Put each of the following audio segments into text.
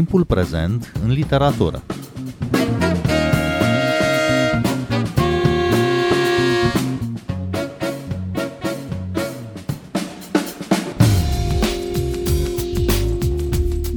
timpul prezent în literatură.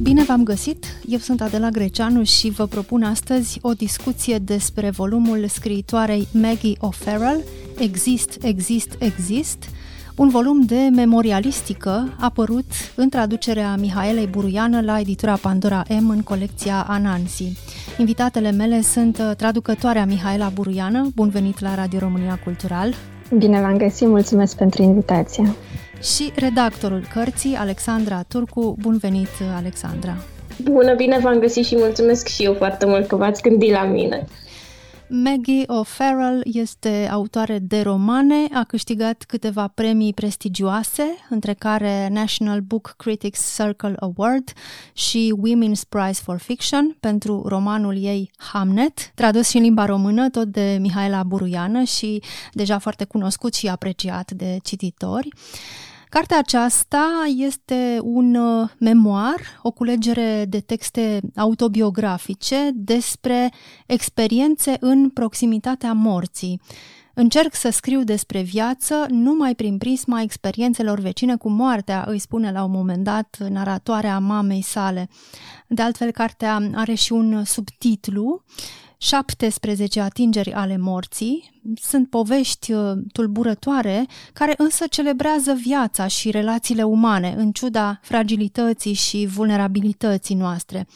Bine v-am găsit! Eu sunt Adela Greceanu și vă propun astăzi o discuție despre volumul scriitoarei Maggie O'Farrell, Exist, Exist, Exist, un volum de memorialistică apărut în traducerea Mihaelei Buruiană la editura Pandora M în colecția Anansi. Invitatele mele sunt traducătoarea Mihaela Buruiană, bun venit la Radio România Cultural. Bine v-am găsit, mulțumesc pentru invitație. Și redactorul cărții, Alexandra Turcu, bun venit, Alexandra. Bună, bine v-am găsit și mulțumesc și eu foarte mult că v-ați gândit la mine. Maggie O'Farrell este autoare de romane, a câștigat câteva premii prestigioase, între care National Book Critics Circle Award și Women's Prize for Fiction pentru romanul ei Hamnet, tradus și în limba română, tot de Mihaela Buruiană și deja foarte cunoscut și apreciat de cititori. Cartea aceasta este un uh, memoar, o culegere de texte autobiografice despre experiențe în proximitatea morții. Încerc să scriu despre viață numai prin prisma experiențelor vecine cu moartea, îi spune la un moment dat naratoarea mamei sale. De altfel, cartea are și un subtitlu 17 atingeri ale morții, sunt povești uh, tulburătoare, care însă celebrează viața și relațiile umane, în ciuda fragilității și vulnerabilității noastre.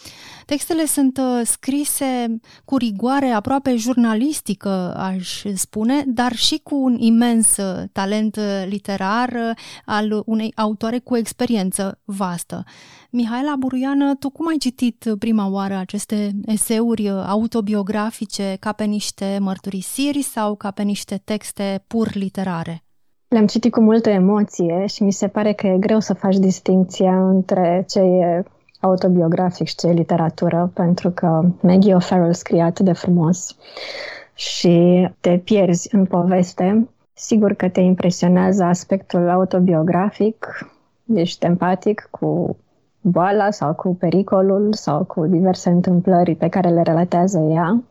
Textele sunt uh, scrise cu rigoare aproape jurnalistică, aș spune, dar și cu un imens uh, talent literar al unei autoare cu experiență vastă. Mihaela Buruiană, tu cum ai citit prima oară aceste eseuri autobiografice ca pe niște mărturisiri sau ca pe niște texte pur literare? Le-am citit cu multă emoție și mi se pare că e greu să faci distinția între ce e autobiografic și ce e literatură, pentru că Maggie O'Farrell scrie atât de frumos și te pierzi în poveste. Sigur că te impresionează aspectul autobiografic, ești empatic cu boala sau cu pericolul sau cu diverse întâmplări pe care le relatează ea,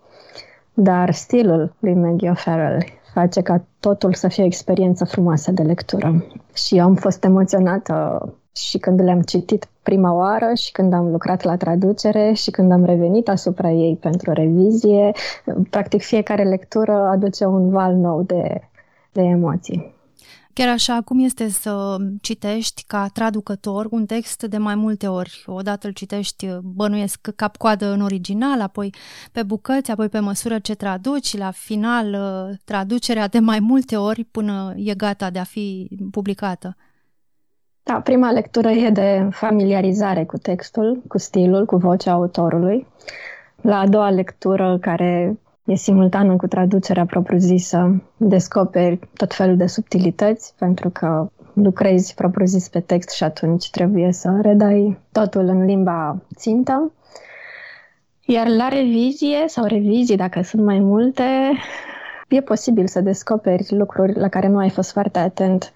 dar stilul lui Maggie O'Farrell face ca totul să fie o experiență frumoasă de lectură. Și eu am fost emoționată și când le-am citit prima oară și când am lucrat la traducere și când am revenit asupra ei pentru revizie. Practic fiecare lectură aduce un val nou de, de emoții. Chiar așa, cum este să citești ca traducător un text de mai multe ori? Odată îl citești, bănuiesc, cap-coadă în original, apoi pe bucăți, apoi pe măsură ce traduci, la final traducerea de mai multe ori până e gata de a fi publicată. Da, prima lectură e de familiarizare cu textul, cu stilul, cu vocea autorului. La a doua lectură, care e simultană cu traducerea propriu-zisă, descoperi tot felul de subtilități, pentru că lucrezi propriu-zis pe text și atunci trebuie să redai totul în limba țintă. Iar la revizie sau revizii, dacă sunt mai multe, e posibil să descoperi lucruri la care nu ai fost foarte atent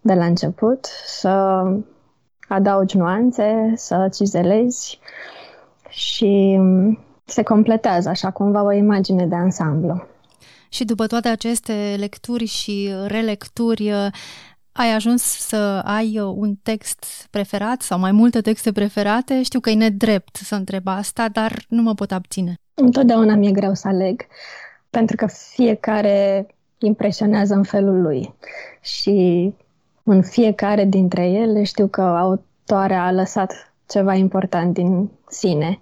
de la început, să adaugi nuanțe, să cizelezi și se completează așa cumva o imagine de ansamblu. Și după toate aceste lecturi și relecturi, ai ajuns să ai un text preferat sau mai multe texte preferate? Știu că e nedrept să întreb asta, dar nu mă pot abține. Întotdeauna mi-e greu să aleg, pentru că fiecare impresionează în felul lui. Și în fiecare dintre ele știu că autoarea a lăsat ceva important din sine.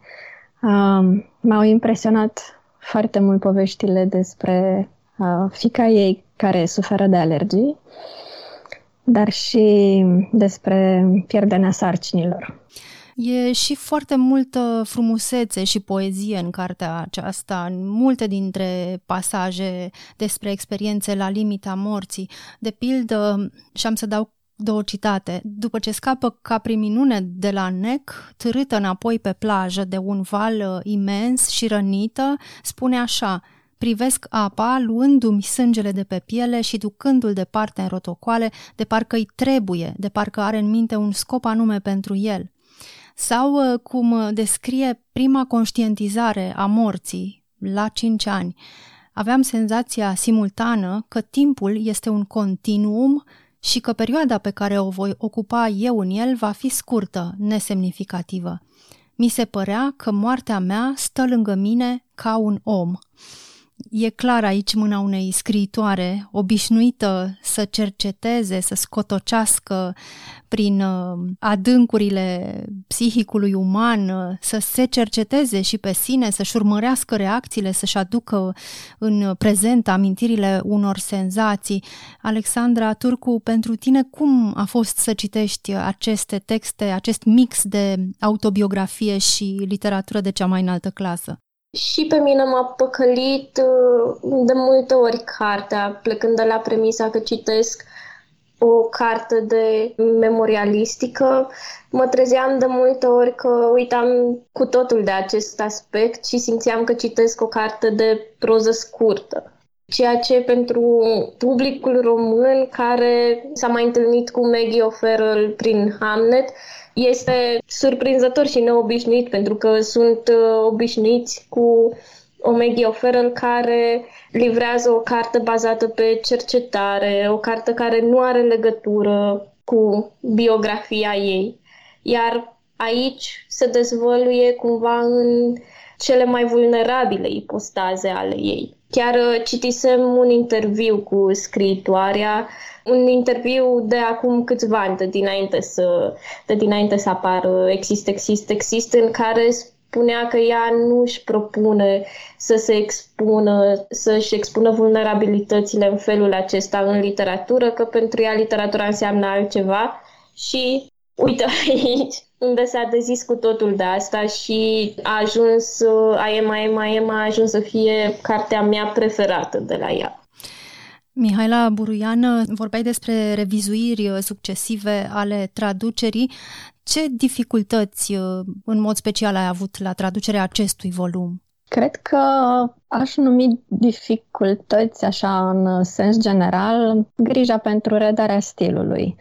Um, m-au impresionat foarte mult poveștile despre uh, fica ei care suferă de alergii, dar și despre pierderea sarcinilor. E și foarte multă frumusețe și poezie în cartea aceasta, în multe dintre pasaje despre experiențe la limita morții. De pildă, și am să dau două citate. După ce scapă ca prin minune de la nec, târâtă înapoi pe plajă de un val uh, imens și rănită, spune așa Privesc apa, luându-mi sângele de pe piele și ducându-l departe în rotocoale, de parcă îi trebuie, de parcă are în minte un scop anume pentru el. Sau cum descrie prima conștientizare a morții la 5 ani, aveam senzația simultană că timpul este un continuum și că perioada pe care o voi ocupa eu în el va fi scurtă, nesemnificativă. Mi se părea că moartea mea stă lângă mine ca un om. E clar aici mâna unei scriitoare obișnuită să cerceteze, să scotocească prin uh, adâncurile psihicului uman, uh, să se cerceteze și pe sine, să-și urmărească reacțiile, să-și aducă în prezent amintirile unor senzații. Alexandra Turcu, pentru tine cum a fost să citești aceste texte, acest mix de autobiografie și literatură de cea mai înaltă clasă? Și pe mine m-a păcălit uh, de multe ori cartea, plecând de la premisa că citesc o carte de memorialistică, mă trezeam de multe ori că uitam cu totul de acest aspect și simțeam că citesc o carte de proză scurtă. Ceea ce pentru publicul român care s-a mai întâlnit cu Maggie O'Farrell prin Hamlet este surprinzător și neobișnuit pentru că sunt uh, obișnuiți cu o Maggie O'Farrell care livrează o carte bazată pe cercetare, o carte care nu are legătură cu biografia ei. Iar aici se dezvăluie cumva în cele mai vulnerabile ipostaze ale ei. Chiar uh, citisem un interviu cu scriitoarea, un interviu de acum câțiva ani, de dinainte să, de dinainte să apară Exist, Exist, Exist, în care spunea că ea nu își propune să se expună, să-și expună vulnerabilitățile în felul acesta în literatură, că pentru ea literatura înseamnă altceva și uite aici unde s-a dezis cu totul de asta și a ajuns, Aema, Aema, Aema a ajuns să fie cartea mea preferată de la ea. Mihaela Buruiană, vorbeai despre revizuiri succesive ale traducerii. Ce dificultăți, în mod special, ai avut la traducerea acestui volum? Cred că aș numi dificultăți, așa, în sens general, grija pentru redarea stilului.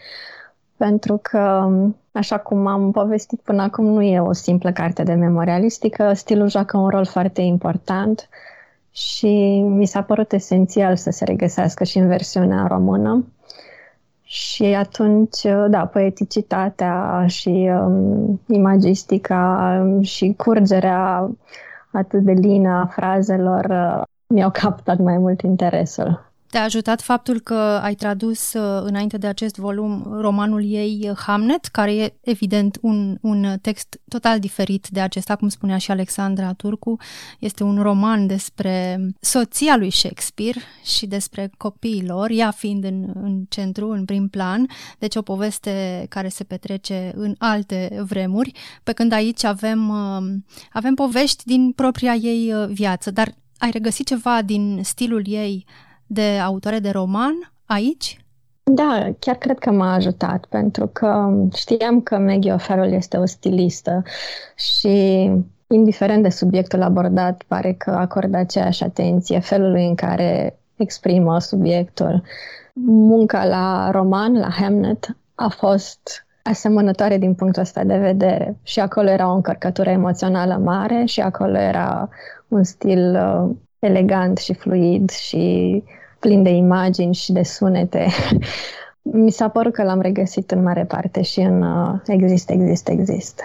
Pentru că, așa cum am povestit până acum, nu e o simplă carte de memorialistică, stilul joacă un rol foarte important și mi s-a părut esențial să se regăsească și în versiunea română. Și atunci, da, poeticitatea și um, imagistica și curgerea atât de lină a frazelor uh, mi-au captat mai mult interesul. Te-a ajutat faptul că ai tradus uh, înainte de acest volum romanul ei uh, Hamnet, care e evident un, un text total diferit de acesta, cum spunea și Alexandra Turcu. Este un roman despre soția lui Shakespeare și despre copiilor, ea fiind în, în centru, în prim plan, deci o poveste care se petrece în alte vremuri, pe când aici avem, uh, avem povești din propria ei viață, dar ai regăsit ceva din stilul ei de autoare de roman aici? Da, chiar cred că m-a ajutat, pentru că știam că Maggie O'Farrell este o stilistă și indiferent de subiectul abordat, pare că acordă aceeași atenție felului în care exprimă subiectul. Munca la roman, la Hamnet, a fost asemănătoare din punctul ăsta de vedere. Și acolo era o încărcătură emoțională mare și acolo era un stil uh, elegant și fluid și plin de imagini și de sunete. Mi s-a părut că l-am regăsit în mare parte și în uh, Exist, Exist, Exist.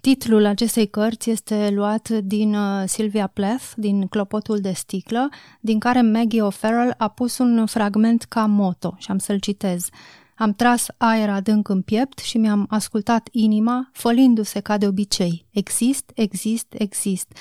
Titlul acestei cărți este luat din uh, Sylvia Plath, din Clopotul de sticlă, din care Maggie O'Farrell a pus un fragment ca moto și am să-l citez. Am tras aer adânc în piept și mi-am ascultat inima, fălindu-se ca de obicei. Exist, exist, exist.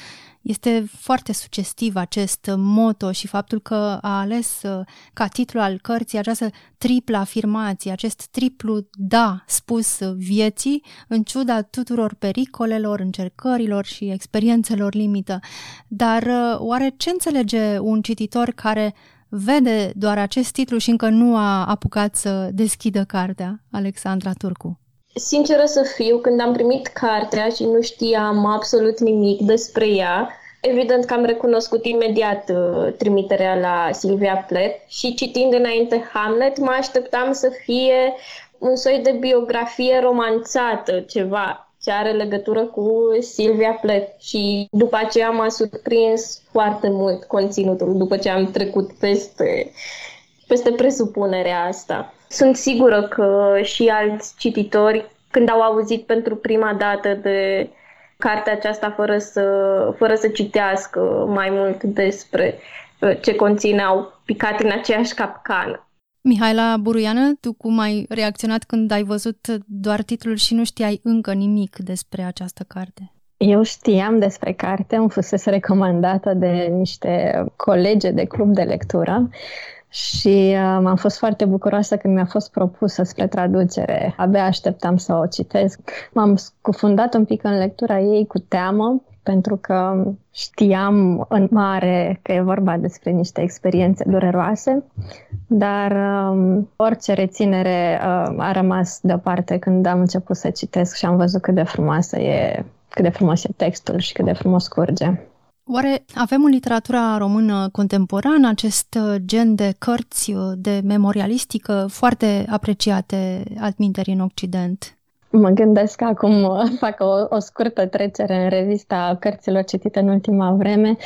Este foarte sugestiv acest moto și faptul că a ales uh, ca titlu al cărții această triplă afirmație, acest triplu da spus vieții, în ciuda tuturor pericolelor, încercărilor și experiențelor limită. Dar uh, oare ce înțelege un cititor care vede doar acest titlu și încă nu a apucat să deschidă cartea, Alexandra Turcu? Sinceră să fiu, când am primit cartea și nu știam absolut nimic despre ea, evident că am recunoscut imediat uh, trimiterea la Silvia Plath și citind înainte Hamlet, mă așteptam să fie un soi de biografie romanțată, ceva ce are legătură cu Silvia Plath și după aceea m-a surprins foarte mult conținutul, după ce am trecut peste, peste presupunerea asta. Sunt sigură că și alți cititori, când au auzit pentru prima dată de cartea aceasta fără să, fără să citească mai mult despre uh, ce conține, au picat în aceeași capcană. Mihaela Buruiană, tu cum ai reacționat când ai văzut doar titlul și nu știai încă nimic despre această carte? Eu știam despre carte, am fusese recomandată de niște colege de club de lectură și uh, am fost foarte bucuroasă când mi-a fost propusă spre traducere. Abia așteptam să o citesc. M-am scufundat un pic în lectura ei cu teamă, pentru că știam în mare că e vorba despre niște experiențe dureroase, dar um, orice reținere uh, a rămas deoparte când am început să citesc și am văzut cât de frumoasă e, cât de frumos e textul și cât de frumos curge. Oare avem în literatura română contemporană acest uh, gen de cărți uh, de memorialistică foarte apreciate altminteri în Occident? Mă gândesc că acum uh, fac o, o scurtă trecere în revista cărților citite în ultima vreme.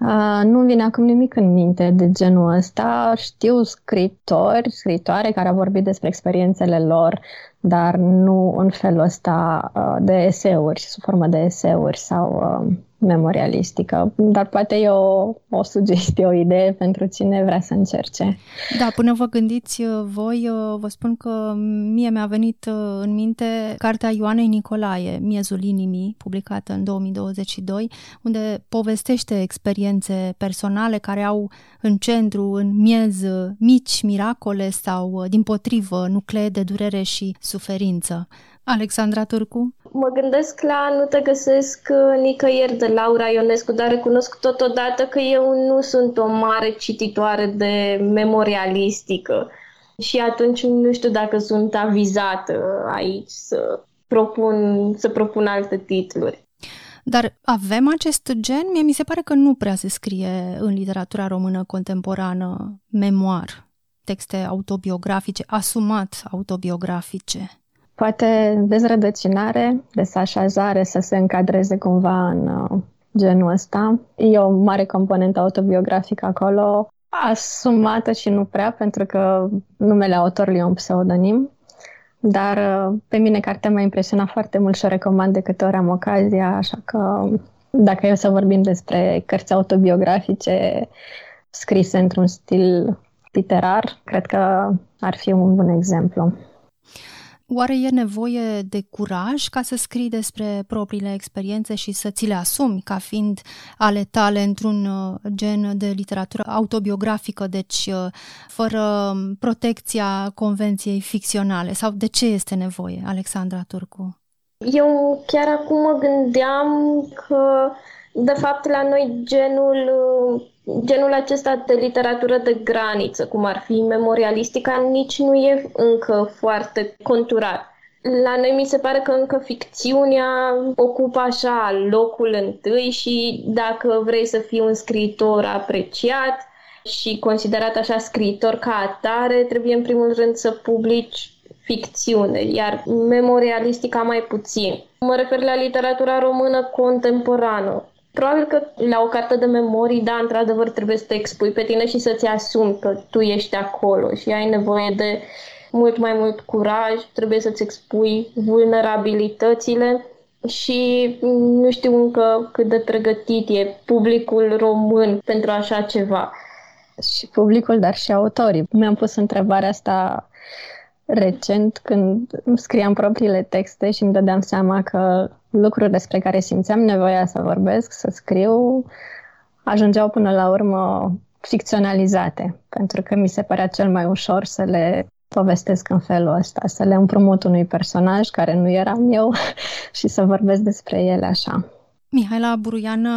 Uh, nu vine acum nimic în minte de genul ăsta. Știu scritori, scritoare care au vorbit despre experiențele lor, dar nu în felul ăsta uh, de eseuri, sub formă de eseuri sau uh, memorialistică, dar poate e o, o sugestie, o idee pentru cine vrea să încerce. Da, până vă gândiți uh, voi, uh, vă spun că mie mi-a venit uh, în minte cartea Ioanei Nicolae, Miezul Inimii, publicată în 2022, unde povestește experiențe personale care au în centru, în miez, mici miracole sau, din potrivă, nuclee de durere și suferință. Alexandra Turcu? Mă gândesc la Nu te găsesc uh, nicăieri de Laura Ionescu, dar recunosc totodată că eu nu sunt o mare cititoare de memorialistică și atunci nu știu dacă sunt avizată aici să propun, să propun alte titluri. Dar avem acest gen? Mie mi se pare că nu prea se scrie în literatura română contemporană memoar, texte autobiografice, asumat autobiografice. Poate dezrădăcinare, desașazare, să se încadreze cumva în uh, genul ăsta. E o mare componentă autobiografică acolo, asumată și nu prea, pentru că numele autorului e un pseudonim. Dar uh, pe mine cartea m-a impresionat foarte mult și o recomand de câte ori am ocazia, așa că dacă eu să vorbim despre cărți autobiografice scrise într-un stil literar, cred că ar fi un bun exemplu. Oare e nevoie de curaj ca să scrii despre propriile experiențe și să ți le asumi ca fiind ale tale într-un uh, gen de literatură autobiografică, deci uh, fără protecția convenției ficționale? Sau de ce este nevoie, Alexandra Turcu? Eu chiar acum mă gândeam că, de fapt, la noi genul uh, genul acesta de literatură de graniță, cum ar fi memorialistica, nici nu e încă foarte conturat. La noi mi se pare că încă ficțiunea ocupă așa locul întâi și dacă vrei să fii un scriitor apreciat și considerat așa scriitor ca atare, trebuie în primul rând să publici ficțiune, iar memorialistica mai puțin. Mă refer la literatura română contemporană, Probabil că la o carte de memorii, da, într-adevăr trebuie să te expui pe tine și să-ți asumi că tu ești acolo și ai nevoie de mult mai mult curaj, trebuie să-ți expui vulnerabilitățile și nu știu încă cât de pregătit e publicul român pentru așa ceva. Și publicul, dar și autorii. Mi-am pus întrebarea asta recent când scriam propriile texte și îmi dădeam seama că lucruri despre care simțeam nevoia să vorbesc, să scriu, ajungeau până la urmă ficționalizate, pentru că mi se părea cel mai ușor să le povestesc în felul ăsta, să le împrumut unui personaj care nu eram eu și să vorbesc despre ele așa. Mihaela Buruian,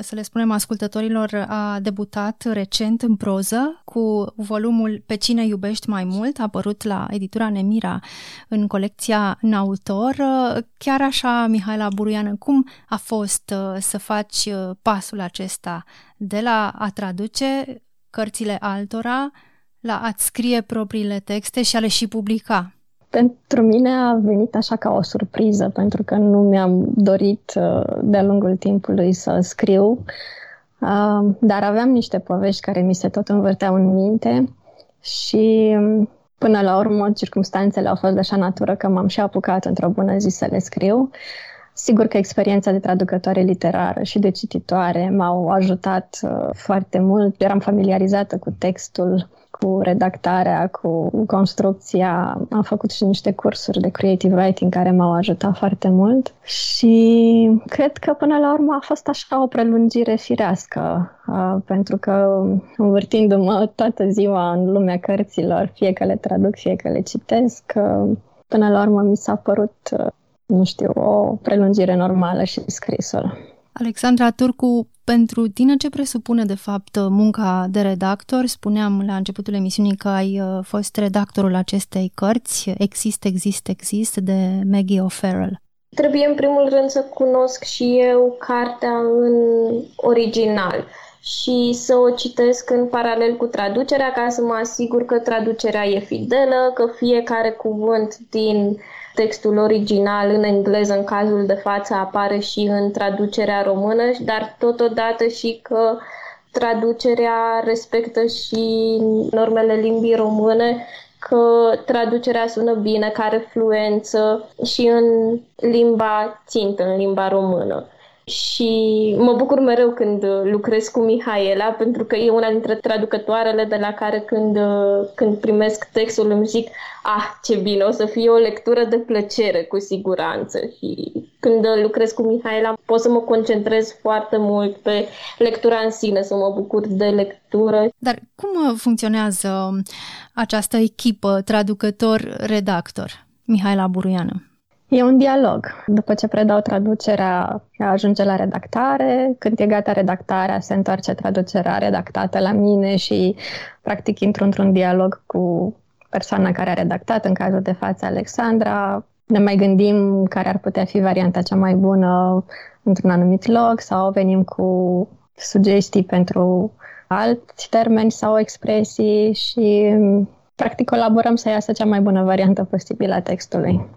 să le spunem ascultătorilor, a debutat recent în proză cu volumul Pe cine iubești mai mult, apărut la editura Nemira în colecția Nautor. Chiar așa, Mihaela Buruian, cum a fost uh, să faci uh, pasul acesta de la a traduce cărțile altora la a-ți scrie propriile texte și a le și publica? Pentru mine a venit așa ca o surpriză, pentru că nu mi-am dorit uh, de-a lungul timpului să scriu, uh, dar aveam niște povești care mi se tot învârteau în minte și um, până la urmă circumstanțele au fost de așa natură că m-am și apucat într-o bună zi să le scriu. Sigur că experiența de traducătoare literară și de cititoare m-au ajutat uh, foarte mult. Eram familiarizată cu textul cu redactarea, cu construcția. Am făcut și niște cursuri de creative writing care m-au ajutat foarte mult și cred că până la urmă a fost așa o prelungire firească, pentru că învârtindu-mă toată ziua în lumea cărților, fie că le traduc, fie că le citesc, până la urmă mi s-a părut, nu știu, o prelungire normală și scrisul. Alexandra Turcu, pentru tine ce presupune de fapt munca de redactor? Spuneam la începutul emisiunii că ai uh, fost redactorul acestei cărți, Exist, Exist, Exist, de Maggie O'Farrell. Trebuie în primul rând să cunosc și eu cartea în original și să o citesc în paralel cu traducerea ca să mă asigur că traducerea e fidelă, că fiecare cuvânt din textul original în engleză în cazul de față apare și în traducerea română, dar totodată și că traducerea respectă și normele limbii române, că traducerea sună bine, că are fluență și în limba țintă, în limba română și mă bucur mereu când uh, lucrez cu Mihaela, pentru că e una dintre traducătoarele de la care când, uh, când primesc textul îmi zic ah, ce bine, o să fie o lectură de plăcere, cu siguranță. Și când uh, lucrez cu Mihaela pot să mă concentrez foarte mult pe lectura în sine, să mă bucur de lectură. Dar cum funcționează această echipă traducător-redactor? Mihaela Buruiană. E un dialog. După ce predau traducerea, ajunge la redactare. Când e gata redactarea, se întoarce traducerea redactată la mine și practic intru într-un dialog cu persoana care a redactat, în cazul de față Alexandra. Ne mai gândim care ar putea fi varianta cea mai bună într-un anumit loc sau venim cu sugestii pentru alți termeni sau expresii și practic colaborăm să iasă cea mai bună variantă posibilă a textului.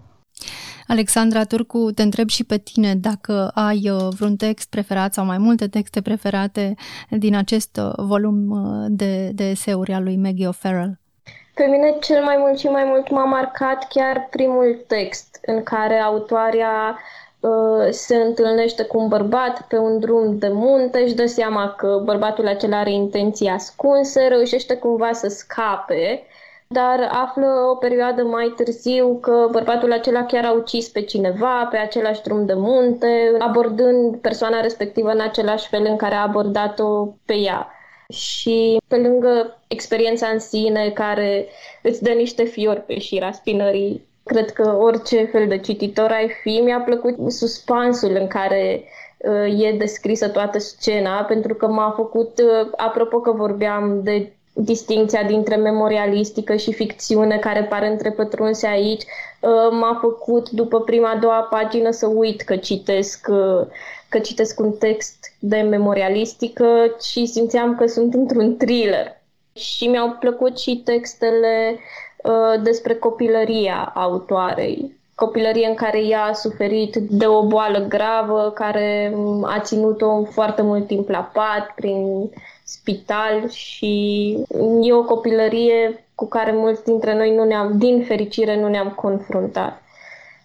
Alexandra Turcu, te întreb și pe tine dacă ai uh, vreun text preferat sau mai multe texte preferate din acest uh, volum uh, de, de eseuri al lui Maggie O'Farrell. Pe mine cel mai mult și mai mult m-a marcat chiar primul text în care autoarea se întâlnește cu un bărbat pe un drum de munte, își dă seama că bărbatul acela are intenții ascunse, reușește cumva să scape dar află o perioadă mai târziu că bărbatul acela chiar a ucis pe cineva pe același drum de munte, abordând persoana respectivă în același fel în care a abordat-o pe ea. Și pe lângă experiența în sine care îți dă niște fiori pe șira spinării, cred că orice fel de cititor ai fi, mi-a plăcut suspansul în care uh, e descrisă toată scena, pentru că m-a făcut, uh, apropo că vorbeam de distinția dintre memorialistică și ficțiune care pare întrepătrunse aici uh, m-a făcut după prima, a doua pagină să uit că citesc, uh, că citesc un text de memorialistică și simțeam că sunt într-un thriller. Și mi-au plăcut și textele uh, despre copilăria autoarei. Copilărie în care ea a suferit de o boală gravă care a ținut-o foarte mult timp la pat prin spital și e o copilărie cu care mulți dintre noi nu ne-am, din fericire, nu ne-am confruntat.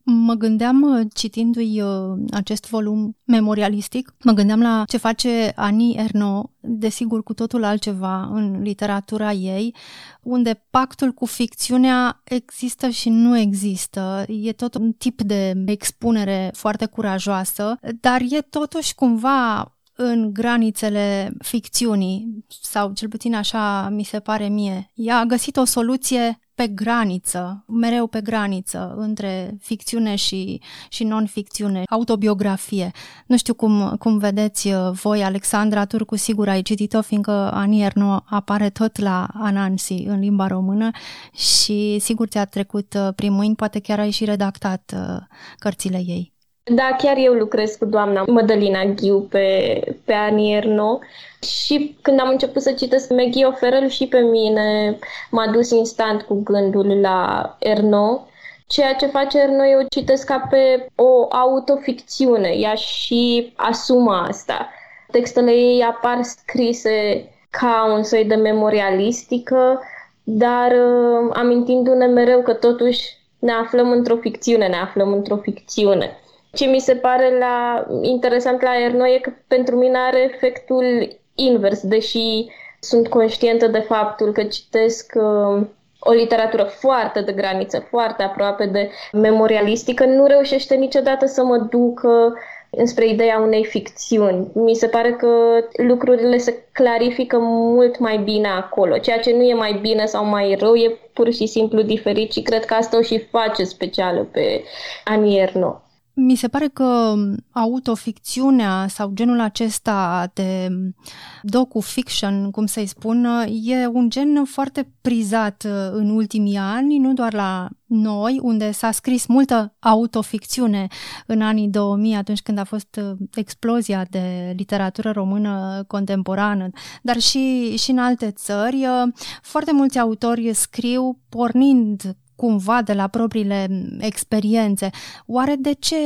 Mă gândeam, uh, citindu-i uh, acest volum memorialistic, mă gândeam la ce face Annie Ernaux, desigur cu totul altceva în literatura ei, unde pactul cu ficțiunea există și nu există. E tot un tip de expunere foarte curajoasă, dar e totuși cumva în granițele ficțiunii, sau cel puțin așa mi se pare mie. Ea a găsit o soluție pe graniță, mereu pe graniță, între ficțiune și, și non-ficțiune, autobiografie. Nu știu cum, cum vedeți uh, voi, Alexandra Turcu, sigur ai citit-o, fiindcă Anier nu apare tot la Anansi în limba română și sigur ți-a trecut uh, prin mâini, poate chiar ai și redactat uh, cărțile ei. Da, chiar eu lucrez cu doamna Mădălina Ghiu pe, pe Ani Erno și când am început să citesc Maggie O'Farrell și pe mine m-a dus instant cu gândul la Erno Ceea ce face Ernoie o citesc ca pe o autoficțiune. Ea și asumă asta. Textele ei apar scrise ca un soi de memorialistică, dar uh, amintindu-ne mereu că totuși ne aflăm într-o ficțiune, ne aflăm într-o ficțiune. Ce mi se pare la, interesant la Ernoie că pentru mine are efectul invers, deși sunt conștientă de faptul că citesc uh, o literatură foarte de graniță, foarte aproape de memorialistică, nu reușește niciodată să mă ducă înspre ideea unei ficțiuni. Mi se pare că lucrurile se clarifică mult mai bine acolo. Ceea ce nu e mai bine sau mai rău e pur și simplu diferit și cred că asta o și face specială pe Anierno. Mi se pare că autoficțiunea sau genul acesta de docu-fiction, cum să-i spun, e un gen foarte prizat în ultimii ani, nu doar la noi, unde s-a scris multă autoficțiune în anii 2000, atunci când a fost explozia de literatură română contemporană, dar și, și în alte țări. Foarte mulți autori scriu pornind cumva de la propriile experiențe. Oare de ce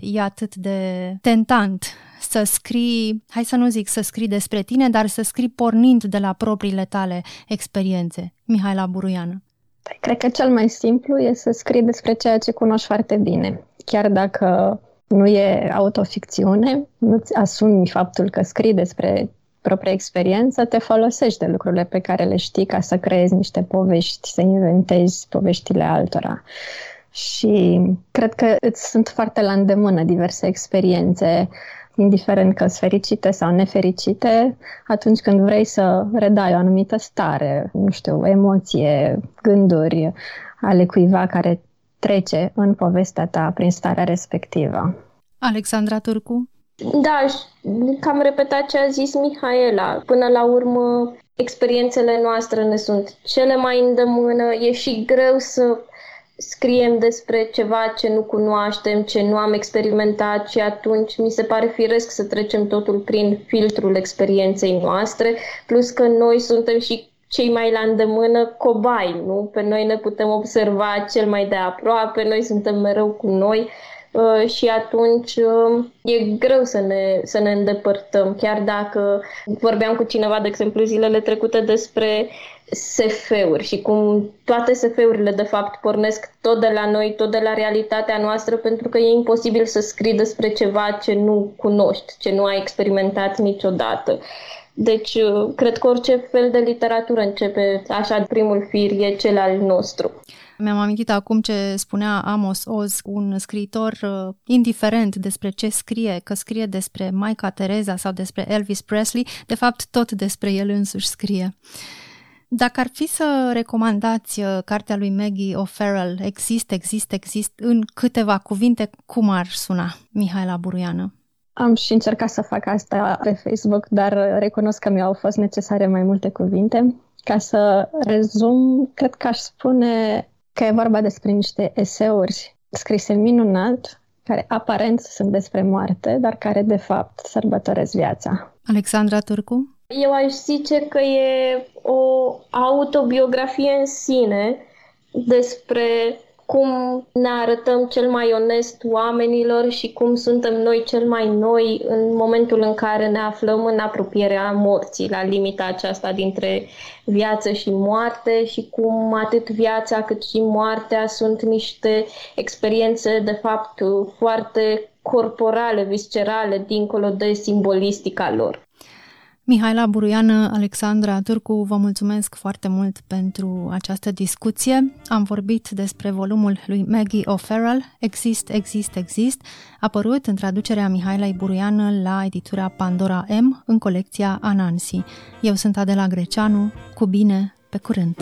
e atât de tentant să scrii, hai să nu zic să scrii despre tine, dar să scrii pornind de la propriile tale experiențe? Mihaela Buruiană. Păi, cred că cel mai simplu e să scrii despre ceea ce cunoști foarte bine. Chiar dacă nu e autoficțiune, nu-ți asumi faptul că scrii despre propria experiență, te folosești de lucrurile pe care le știi ca să creezi niște povești, să inventezi poveștile altora. Și cred că îți sunt foarte la îndemână diverse experiențe, indiferent că sunt fericite sau nefericite, atunci când vrei să redai o anumită stare, nu știu, emoție, gânduri ale cuiva care trece în povestea ta prin starea respectivă. Alexandra Turcu? Da, cam repetat ce a zis Mihaela. Până la urmă, experiențele noastre ne sunt cele mai îndemână. E și greu să scriem despre ceva ce nu cunoaștem, ce nu am experimentat și atunci mi se pare firesc să trecem totul prin filtrul experienței noastre, plus că noi suntem și cei mai la îndemână cobai, nu? Pe noi ne putem observa cel mai de aproape, noi suntem mereu cu noi Uh, și atunci uh, e greu să ne, să ne îndepărtăm, chiar dacă vorbeam cu cineva, de exemplu, zilele trecute despre SF-uri și cum toate SF-urile de fapt pornesc tot de la noi, tot de la realitatea noastră, pentru că e imposibil să scrii despre ceva ce nu cunoști, ce nu ai experimentat niciodată. Deci, uh, cred că orice fel de literatură începe așa, primul fir e cel al nostru. Mi-am amintit acum ce spunea Amos Oz, un scriitor uh, indiferent despre ce scrie, că scrie despre Maica Tereza sau despre Elvis Presley, de fapt tot despre el însuși scrie. Dacă ar fi să recomandați uh, cartea lui Maggie O'Farrell, Exist, Exist, Exist, în câteva cuvinte, cum ar suna, Mihaela Buruiană? Am și încercat să fac asta pe Facebook, dar recunosc că mi-au fost necesare mai multe cuvinte. Ca să rezum, cred că aș spune că e vorba despre niște eseuri scrise minunat, care aparent sunt despre moarte, dar care de fapt sărbătoresc viața. Alexandra Turcu? Eu aș zice că e o autobiografie în sine despre cum ne arătăm cel mai onest oamenilor și cum suntem noi cel mai noi în momentul în care ne aflăm în apropierea morții, la limita aceasta dintre viață și moarte și cum atât viața cât și moartea sunt niște experiențe de fapt foarte corporale, viscerale, dincolo de simbolistica lor. Mihaela Buruiană, Alexandra Turcu, vă mulțumesc foarte mult pentru această discuție. Am vorbit despre volumul lui Maggie O'Farrell, Exist, Exist, Exist, apărut în traducerea Mihailei Buruiană la editura Pandora M în colecția Anansi. Eu sunt Adela Greceanu, cu bine, pe curând!